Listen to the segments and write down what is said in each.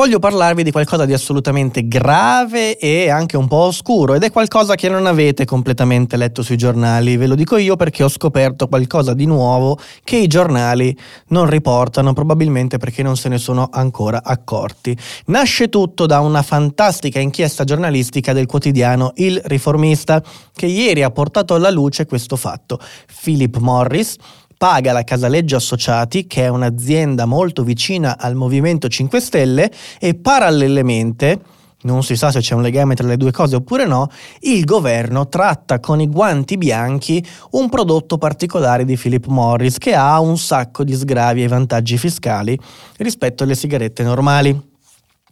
voglio parlarvi di qualcosa di assolutamente grave e anche un po' oscuro ed è qualcosa che non avete completamente letto sui giornali, ve lo dico io perché ho scoperto qualcosa di nuovo che i giornali non riportano, probabilmente perché non se ne sono ancora accorti. Nasce tutto da una fantastica inchiesta giornalistica del quotidiano Il Riformista che ieri ha portato alla luce questo fatto. Philip Morris, paga la Casaleggio Associati, che è un'azienda molto vicina al Movimento 5 Stelle, e parallelamente non si sa se c'è un legame tra le due cose oppure no, il governo tratta con i guanti bianchi un prodotto particolare di Philip Morris che ha un sacco di sgravi e vantaggi fiscali rispetto alle sigarette normali.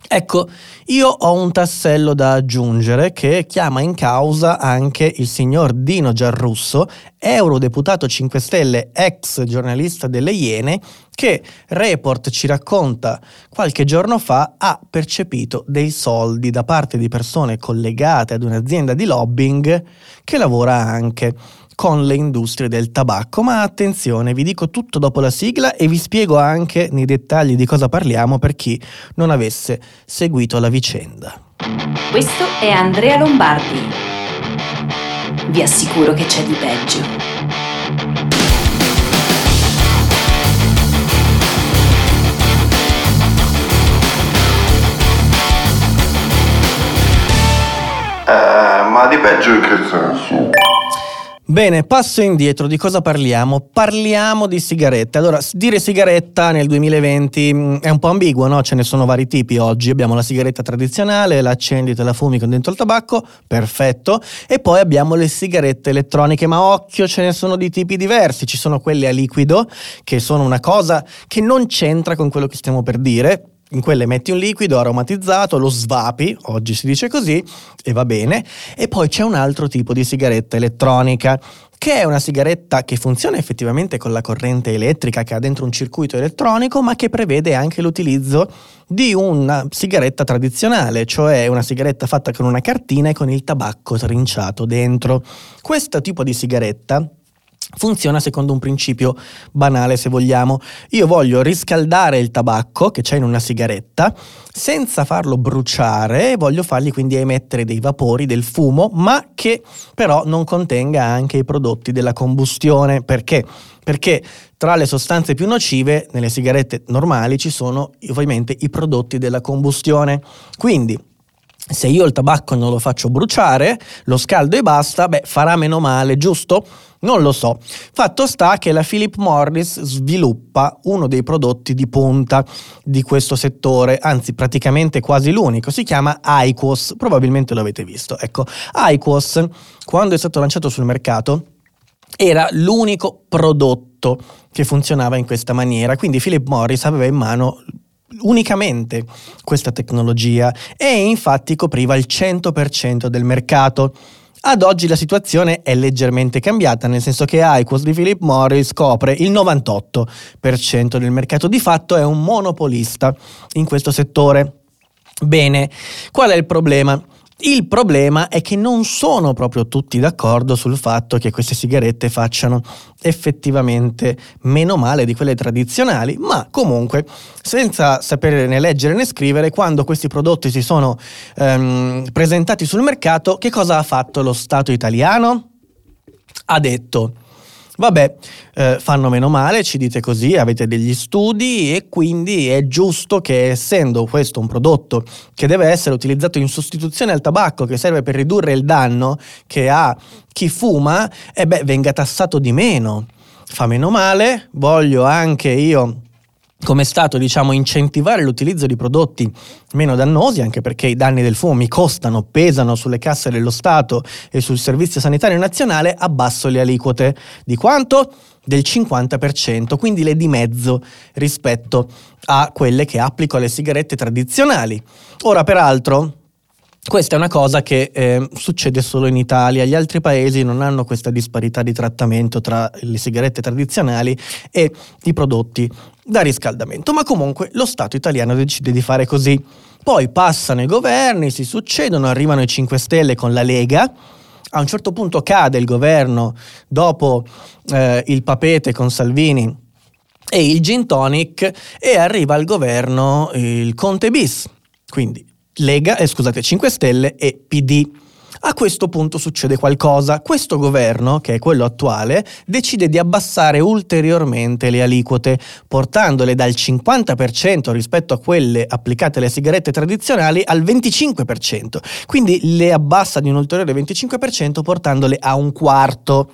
Ecco, io ho un tassello da aggiungere che chiama in causa anche il signor Dino Giarrusso, eurodeputato 5 Stelle, ex giornalista delle Iene, che Report ci racconta qualche giorno fa ha percepito dei soldi da parte di persone collegate ad un'azienda di lobbying che lavora anche con le industrie del tabacco. Ma attenzione, vi dico tutto dopo la sigla e vi spiego anche nei dettagli di cosa parliamo per chi non avesse seguito la vicenda. Questo è Andrea Lombardi. Vi assicuro che c'è di peggio. Eh, ma di peggio in che senso? Bene, passo indietro, di cosa parliamo? Parliamo di sigarette. Allora, dire sigaretta nel 2020 mm, è un po' ambiguo, no? Ce ne sono vari tipi oggi. Abbiamo la sigaretta tradizionale, la accendi, te la fumi con dentro il tabacco, perfetto. E poi abbiamo le sigarette elettroniche, ma occhio, ce ne sono di tipi diversi. Ci sono quelle a liquido, che sono una cosa che non c'entra con quello che stiamo per dire in quelle metti un liquido aromatizzato, lo svapi, oggi si dice così, e va bene, e poi c'è un altro tipo di sigaretta elettronica, che è una sigaretta che funziona effettivamente con la corrente elettrica che ha dentro un circuito elettronico, ma che prevede anche l'utilizzo di una sigaretta tradizionale, cioè una sigaretta fatta con una cartina e con il tabacco trinciato dentro. Questo tipo di sigaretta funziona secondo un principio banale se vogliamo. Io voglio riscaldare il tabacco che c'è in una sigaretta senza farlo bruciare, voglio fargli quindi emettere dei vapori, del fumo, ma che però non contenga anche i prodotti della combustione. Perché? Perché tra le sostanze più nocive nelle sigarette normali ci sono ovviamente i prodotti della combustione. Quindi se io il tabacco non lo faccio bruciare, lo scaldo e basta, beh, farà meno male, giusto? Non lo so. Fatto sta che la Philip Morris sviluppa uno dei prodotti di punta di questo settore, anzi praticamente quasi l'unico, si chiama IQOS, probabilmente lo avete visto. Ecco, IQOS, quando è stato lanciato sul mercato, era l'unico prodotto che funzionava in questa maniera, quindi Philip Morris aveva in mano unicamente questa tecnologia e infatti copriva il 100% del mercato. Ad oggi la situazione è leggermente cambiata, nel senso che IQOS di Philip Morris copre il 98% del mercato, di fatto è un monopolista in questo settore. Bene, qual è il problema? Il problema è che non sono proprio tutti d'accordo sul fatto che queste sigarette facciano effettivamente meno male di quelle tradizionali, ma comunque, senza sapere né leggere né scrivere, quando questi prodotti si sono ehm, presentati sul mercato, che cosa ha fatto lo Stato italiano? Ha detto Vabbè, eh, fanno meno male, ci dite così, avete degli studi e quindi è giusto che essendo questo un prodotto che deve essere utilizzato in sostituzione al tabacco, che serve per ridurre il danno che ha chi fuma, e beh, venga tassato di meno. Fa meno male, voglio anche io come Stato diciamo incentivare l'utilizzo di prodotti meno dannosi anche perché i danni del fumo mi costano, pesano sulle casse dello Stato e sul Servizio Sanitario Nazionale, abbasso le aliquote. Di quanto? Del 50%, quindi le di mezzo rispetto a quelle che applico alle sigarette tradizionali. Ora peraltro questa è una cosa che eh, succede solo in Italia, gli altri paesi non hanno questa disparità di trattamento tra le sigarette tradizionali e i prodotti da riscaldamento, ma comunque lo Stato italiano decide di fare così. Poi passano i governi, si succedono, arrivano i 5 Stelle con la Lega, a un certo punto cade il governo dopo eh, il papete con Salvini e il gin tonic e arriva al governo il Conte bis Quindi Lega, eh, scusate, 5 Stelle e PD. A questo punto succede qualcosa. Questo governo, che è quello attuale, decide di abbassare ulteriormente le aliquote, portandole dal 50% rispetto a quelle applicate alle sigarette tradizionali al 25%. Quindi le abbassa di un ulteriore 25% portandole a un quarto.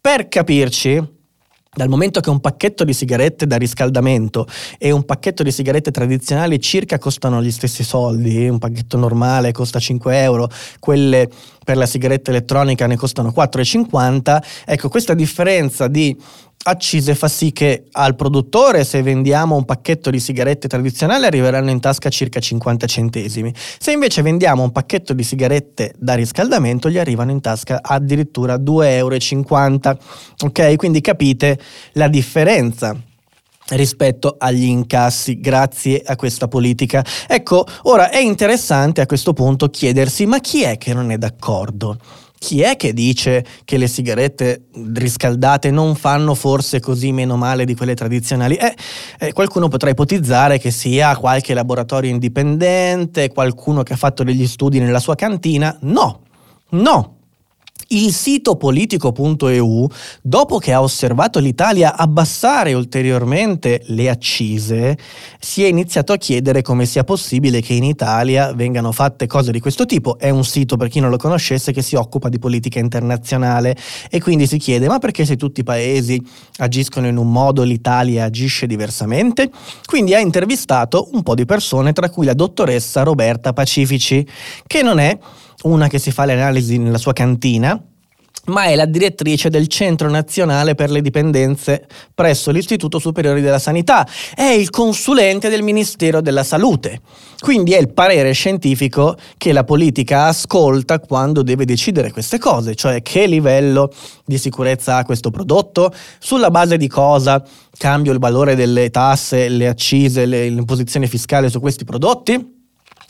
Per capirci, dal momento che un pacchetto di sigarette da riscaldamento e un pacchetto di sigarette tradizionali circa costano gli stessi soldi, un pacchetto normale costa 5 euro, quelle per la sigaretta elettronica ne costano 4,50, ecco questa differenza di accise fa sì che al produttore se vendiamo un pacchetto di sigarette tradizionali arriveranno in tasca circa 50 centesimi. Se invece vendiamo un pacchetto di sigarette da riscaldamento gli arrivano in tasca addirittura 2,50 euro. Ok? Quindi capite la differenza rispetto agli incassi grazie a questa politica. Ecco, ora è interessante a questo punto chiedersi ma chi è che non è d'accordo? Chi è che dice che le sigarette riscaldate non fanno forse così meno male di quelle tradizionali? Eh, eh, qualcuno potrà ipotizzare che sia qualche laboratorio indipendente, qualcuno che ha fatto degli studi nella sua cantina. No, no, il sito politico.eu, dopo che ha osservato l'Italia abbassare ulteriormente le accise, si è iniziato a chiedere come sia possibile che in Italia vengano fatte cose di questo tipo. È un sito, per chi non lo conoscesse, che si occupa di politica internazionale e quindi si chiede ma perché se tutti i paesi agiscono in un modo l'Italia agisce diversamente? Quindi ha intervistato un po' di persone, tra cui la dottoressa Roberta Pacifici, che non è una che si fa le analisi nella sua cantina, ma è la direttrice del Centro Nazionale per le Dipendenze presso l'Istituto Superiore della Sanità, è il consulente del Ministero della Salute, quindi è il parere scientifico che la politica ascolta quando deve decidere queste cose, cioè che livello di sicurezza ha questo prodotto, sulla base di cosa cambio il valore delle tasse, le accise, l'imposizione fiscale su questi prodotti.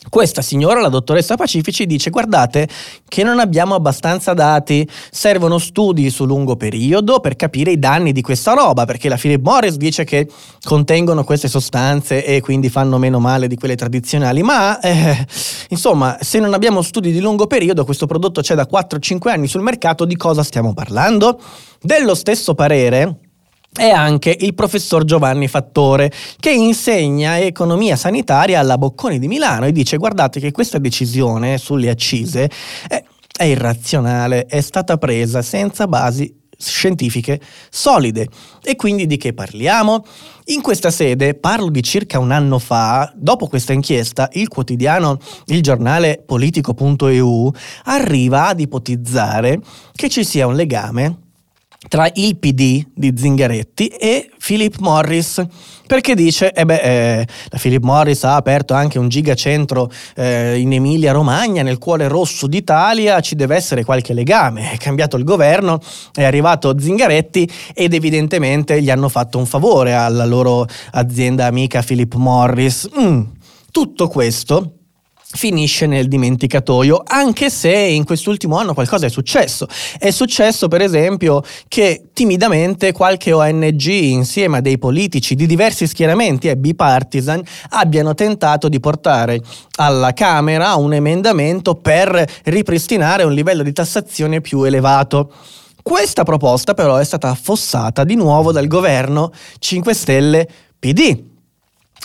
Questa signora, la dottoressa Pacifici, dice guardate che non abbiamo abbastanza dati, servono studi su lungo periodo per capire i danni di questa roba, perché la Philip Morris dice che contengono queste sostanze e quindi fanno meno male di quelle tradizionali, ma eh, insomma se non abbiamo studi di lungo periodo, questo prodotto c'è da 4-5 anni sul mercato, di cosa stiamo parlando? Dello stesso parere è anche il professor Giovanni Fattore, che insegna economia sanitaria alla Bocconi di Milano e dice guardate che questa decisione sulle accise è, è irrazionale, è stata presa senza basi scientifiche solide. E quindi di che parliamo? In questa sede, parlo di circa un anno fa, dopo questa inchiesta, il quotidiano, il giornale politico.eu arriva ad ipotizzare che ci sia un legame tra il PD di Zingaretti e Philip Morris perché dice eh beh, eh, la Philip Morris ha aperto anche un gigacentro eh, in Emilia Romagna nel cuore rosso d'Italia ci deve essere qualche legame è cambiato il governo è arrivato Zingaretti ed evidentemente gli hanno fatto un favore alla loro azienda amica Philip Morris mm. tutto questo finisce nel dimenticatoio, anche se in quest'ultimo anno qualcosa è successo. È successo, per esempio, che timidamente qualche ONG insieme a dei politici di diversi schieramenti e bipartisan abbiano tentato di portare alla Camera un emendamento per ripristinare un livello di tassazione più elevato. Questa proposta però è stata affossata di nuovo dal governo 5 Stelle PD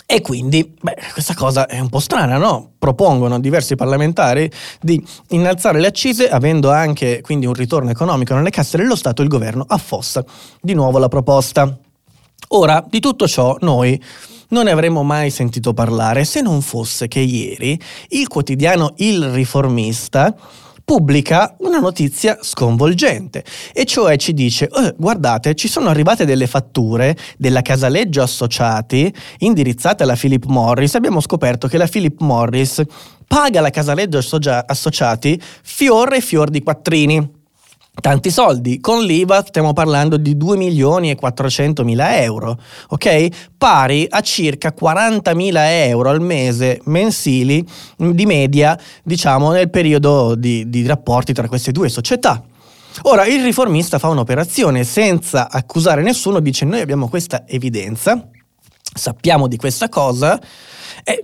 e quindi, beh, questa cosa è un po' strana, no? Propongono diversi parlamentari di innalzare le accise, avendo anche quindi un ritorno economico nelle casse dello Stato, il governo affossa di nuovo la proposta. Ora, di tutto ciò noi non ne avremmo mai sentito parlare se non fosse che ieri il quotidiano Il Riformista pubblica una notizia sconvolgente e cioè ci dice eh, guardate ci sono arrivate delle fatture della Casaleggio Associati indirizzate alla Philip Morris. Abbiamo scoperto che la Philip Morris paga la Casaleggio Associati fior e fior di quattrini tanti soldi. Con l'IVA stiamo parlando di 2 milioni e 400 mila euro, ok? Pari a circa 40 mila euro al mese mensili di media, diciamo, nel periodo di, di rapporti tra queste due società. Ora, il riformista fa un'operazione senza accusare nessuno, dice noi abbiamo questa evidenza, sappiamo di questa cosa, e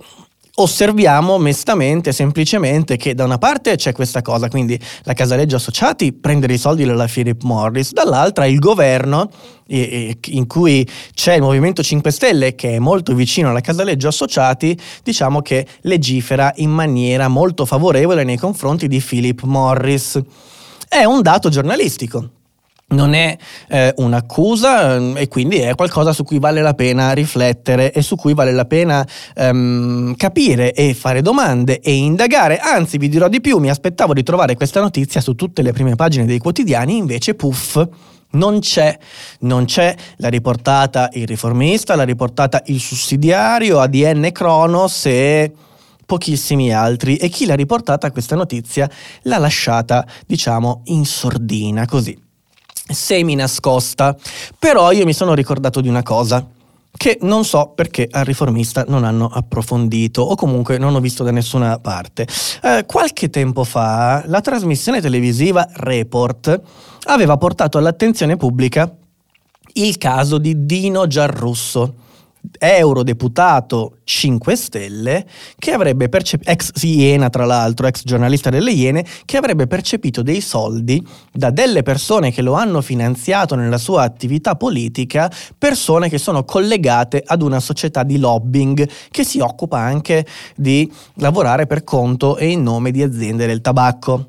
osserviamo mestamente, semplicemente, che da una parte c'è questa cosa, quindi la Casaleggio Associati prendere i soldi dalla Philip Morris, dall'altra il governo in cui c'è il Movimento 5 Stelle che è molto vicino alla Casaleggio Associati, diciamo che legifera in maniera molto favorevole nei confronti di Philip Morris. È un dato giornalistico non è eh, un'accusa ehm, e quindi è qualcosa su cui vale la pena riflettere e su cui vale la pena ehm, capire e fare domande e indagare. Anzi, vi dirò di più, mi aspettavo di trovare questa notizia su tutte le prime pagine dei quotidiani, invece puff. Non c'è, non c'è, l'ha riportata il riformista, l'ha riportata il sussidiario, ADN Cronos e pochissimi altri e chi l'ha riportata questa notizia l'ha lasciata, diciamo, in sordina, così semi nascosta. Però io mi sono ricordato di una cosa che non so perché al riformista non hanno approfondito o comunque non ho visto da nessuna parte. Eh, qualche tempo fa la trasmissione televisiva Report aveva portato all'attenzione pubblica il caso di Dino Giarrusso eurodeputato 5 Stelle, che avrebbe percepito, ex Iena tra l'altro, ex giornalista delle Iene, che avrebbe percepito dei soldi da delle persone che lo hanno finanziato nella sua attività politica, persone che sono collegate ad una società di lobbying che si occupa anche di lavorare per conto e in nome di aziende del tabacco.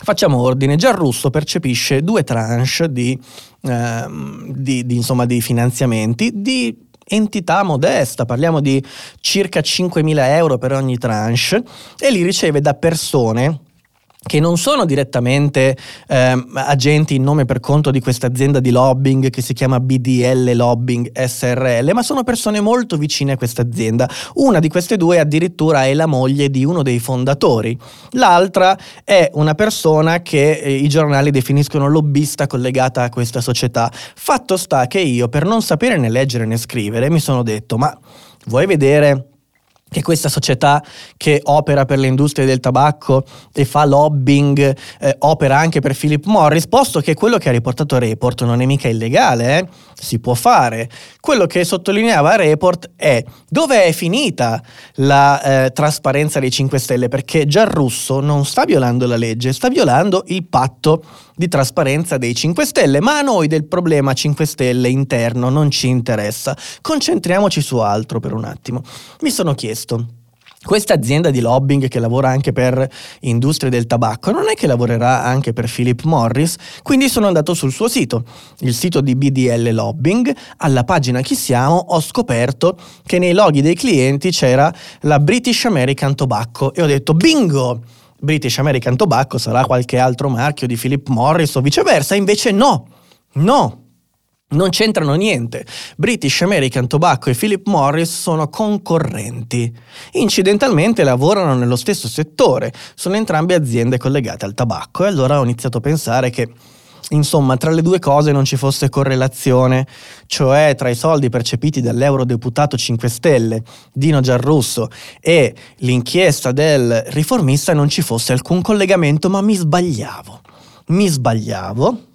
Facciamo ordine, Gianrusso percepisce due tranche di, eh, di, di, insomma, di finanziamenti di entità modesta, parliamo di circa 5.000 euro per ogni tranche e li riceve da persone che non sono direttamente eh, agenti in nome per conto di questa azienda di lobbying che si chiama BDL Lobbying SRL, ma sono persone molto vicine a questa azienda. Una di queste due addirittura è la moglie di uno dei fondatori, l'altra è una persona che eh, i giornali definiscono lobbista collegata a questa società. Fatto sta che io, per non sapere né leggere né scrivere, mi sono detto, ma vuoi vedere che questa società che opera per le industrie del tabacco e fa lobbying eh, opera anche per Philip Morris, posto che quello che ha riportato Report non è mica illegale, eh? si può fare. Quello che sottolineava Report è dove è finita la eh, trasparenza dei 5 Stelle, perché Gianrusso non sta violando la legge, sta violando il patto di trasparenza dei 5 Stelle, ma a noi del problema 5 Stelle interno non ci interessa. Concentriamoci su altro per un attimo. Mi sono chiesto, questa azienda di lobbying che lavora anche per industrie del tabacco non è che lavorerà anche per Philip Morris, quindi sono andato sul suo sito, il sito di BDL Lobbying, alla pagina Chi siamo ho scoperto che nei loghi dei clienti c'era la British American Tobacco e ho detto bingo! British American Tobacco sarà qualche altro marchio di Philip Morris o viceversa, invece no, no, non c'entrano niente. British American Tobacco e Philip Morris sono concorrenti. Incidentalmente lavorano nello stesso settore, sono entrambe aziende collegate al tabacco e allora ho iniziato a pensare che insomma, tra le due cose non ci fosse correlazione, cioè tra i soldi percepiti dall'eurodeputato 5 Stelle Dino Giarrusso e l'inchiesta del riformista non ci fosse alcun collegamento, ma mi sbagliavo. Mi sbagliavo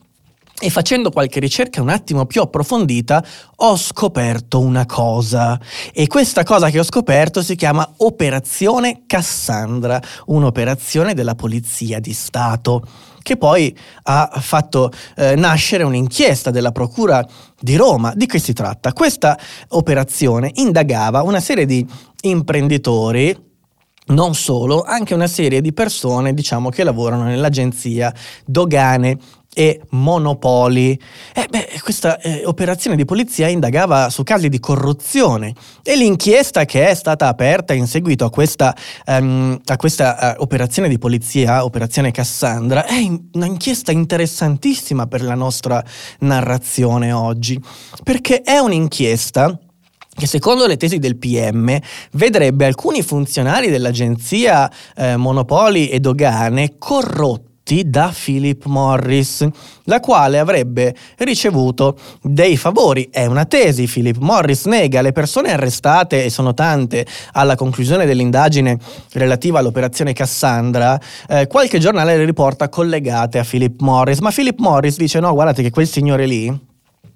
e facendo qualche ricerca un attimo più approfondita ho scoperto una cosa e questa cosa che ho scoperto si chiama Operazione Cassandra, un'operazione della Polizia di Stato che poi ha fatto eh, nascere un'inchiesta della Procura di Roma. Di che si tratta? Questa operazione indagava una serie di imprenditori non solo, anche una serie di persone, diciamo, che lavorano nell'agenzia dogane e monopoli. Eh, beh, questa eh, operazione di polizia indagava su casi di corruzione e l'inchiesta che è stata aperta in seguito a questa, um, a questa uh, operazione di polizia, operazione Cassandra, è in- un'inchiesta interessantissima per la nostra narrazione oggi, perché è un'inchiesta che secondo le tesi del PM vedrebbe alcuni funzionari dell'agenzia eh, Monopoli e Dogane corrotti da Philip Morris, la quale avrebbe ricevuto dei favori. È una tesi, Philip Morris nega, le persone arrestate, e sono tante, alla conclusione dell'indagine relativa all'operazione Cassandra, eh, qualche giornale le riporta collegate a Philip Morris, ma Philip Morris dice no, guardate che quel signore lì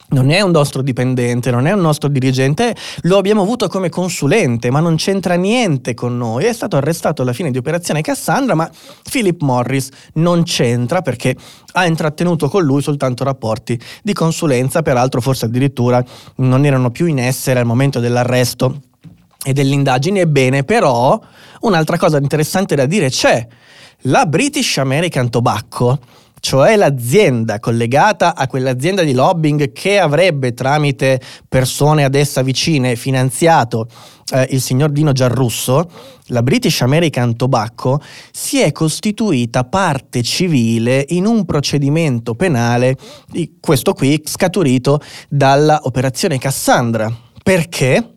non è un nostro dipendente, non è un nostro dirigente, lo abbiamo avuto come consulente, ma non c'entra niente con noi. È stato arrestato alla fine di Operazione Cassandra, ma Philip Morris non c'entra perché ha intrattenuto con lui soltanto rapporti di consulenza, peraltro forse addirittura non erano più in essere al momento dell'arresto e delle indagini. Ebbene, però, un'altra cosa interessante da dire c'è. La British American Tobacco cioè l'azienda collegata a quell'azienda di lobbying che avrebbe tramite persone ad essa vicine finanziato eh, il signor Dino Giarrusso, la British American Tobacco si è costituita parte civile in un procedimento penale, questo qui scaturito dalla operazione Cassandra. Perché?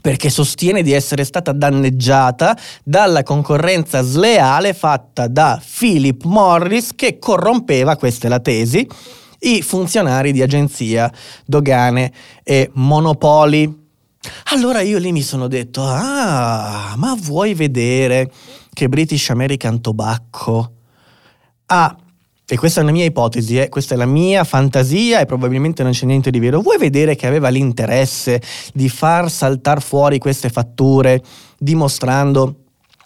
Perché sostiene di essere stata danneggiata dalla concorrenza sleale fatta da Philip Morris che corrompeva, questa è la tesi, i funzionari di agenzia, dogane e monopoli. Allora io lì mi sono detto, ah, ma vuoi vedere che British American Tobacco ha e questa è una mia ipotesi, eh? questa è la mia fantasia e probabilmente non c'è niente di vero. Vuoi vedere che aveva l'interesse di far saltare fuori queste fatture dimostrando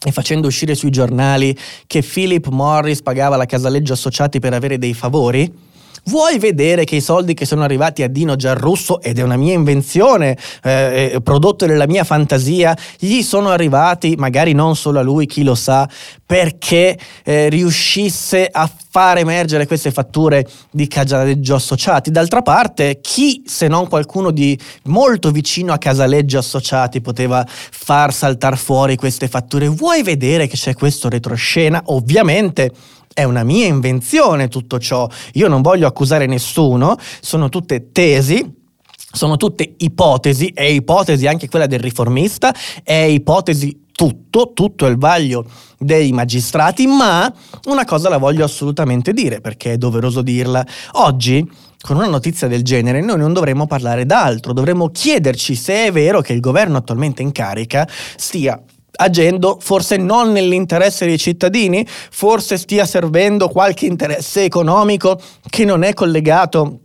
e facendo uscire sui giornali che Philip Morris pagava la Casaleggio Associati per avere dei favori? Vuoi vedere che i soldi che sono arrivati a Dino Giarrusso, ed è una mia invenzione, eh, eh, prodotto della mia fantasia, gli sono arrivati, magari non solo a lui, chi lo sa, perché eh, riuscisse a far emergere queste fatture di Casaleggio Associati. D'altra parte, chi se non qualcuno di molto vicino a Casaleggio Associati poteva far saltare fuori queste fatture? Vuoi vedere che c'è questo retroscena? Ovviamente è una mia invenzione tutto ciò. Io non voglio accusare nessuno, sono tutte tesi sono tutte ipotesi, è ipotesi anche quella del riformista, è ipotesi tutto, tutto il vaglio dei magistrati, ma una cosa la voglio assolutamente dire perché è doveroso dirla. Oggi con una notizia del genere noi non dovremmo parlare d'altro, dovremmo chiederci se è vero che il governo attualmente in carica stia agendo forse non nell'interesse dei cittadini, forse stia servendo qualche interesse economico che non è collegato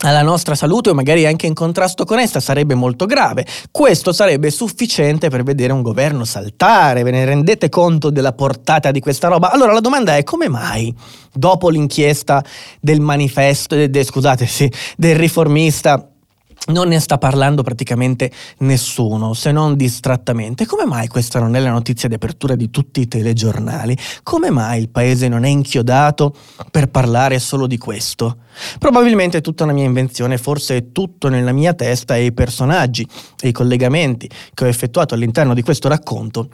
alla nostra salute o magari anche in contrasto con essa sarebbe molto grave. Questo sarebbe sufficiente per vedere un governo saltare, ve ne rendete conto della portata di questa roba? Allora la domanda è come mai dopo l'inchiesta del manifesto, de, de, scusate, sì, del riformista non ne sta parlando praticamente nessuno, se non distrattamente. Come mai questa non è la notizia di apertura di tutti i telegiornali? Come mai il paese non è inchiodato per parlare solo di questo? Probabilmente è tutta una mia invenzione, forse è tutto nella mia testa e i personaggi e i collegamenti che ho effettuato all'interno di questo racconto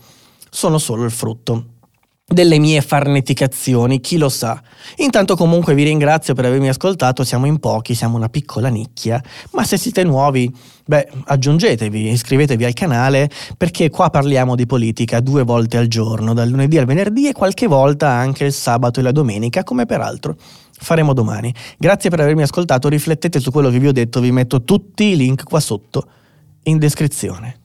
sono solo il frutto delle mie farneticazioni, chi lo sa. Intanto comunque vi ringrazio per avermi ascoltato, siamo in pochi, siamo una piccola nicchia, ma se siete nuovi, beh, aggiungetevi, iscrivetevi al canale perché qua parliamo di politica due volte al giorno, dal lunedì al venerdì e qualche volta anche il sabato e la domenica, come peraltro faremo domani. Grazie per avermi ascoltato, riflettete su quello che vi ho detto, vi metto tutti i link qua sotto in descrizione.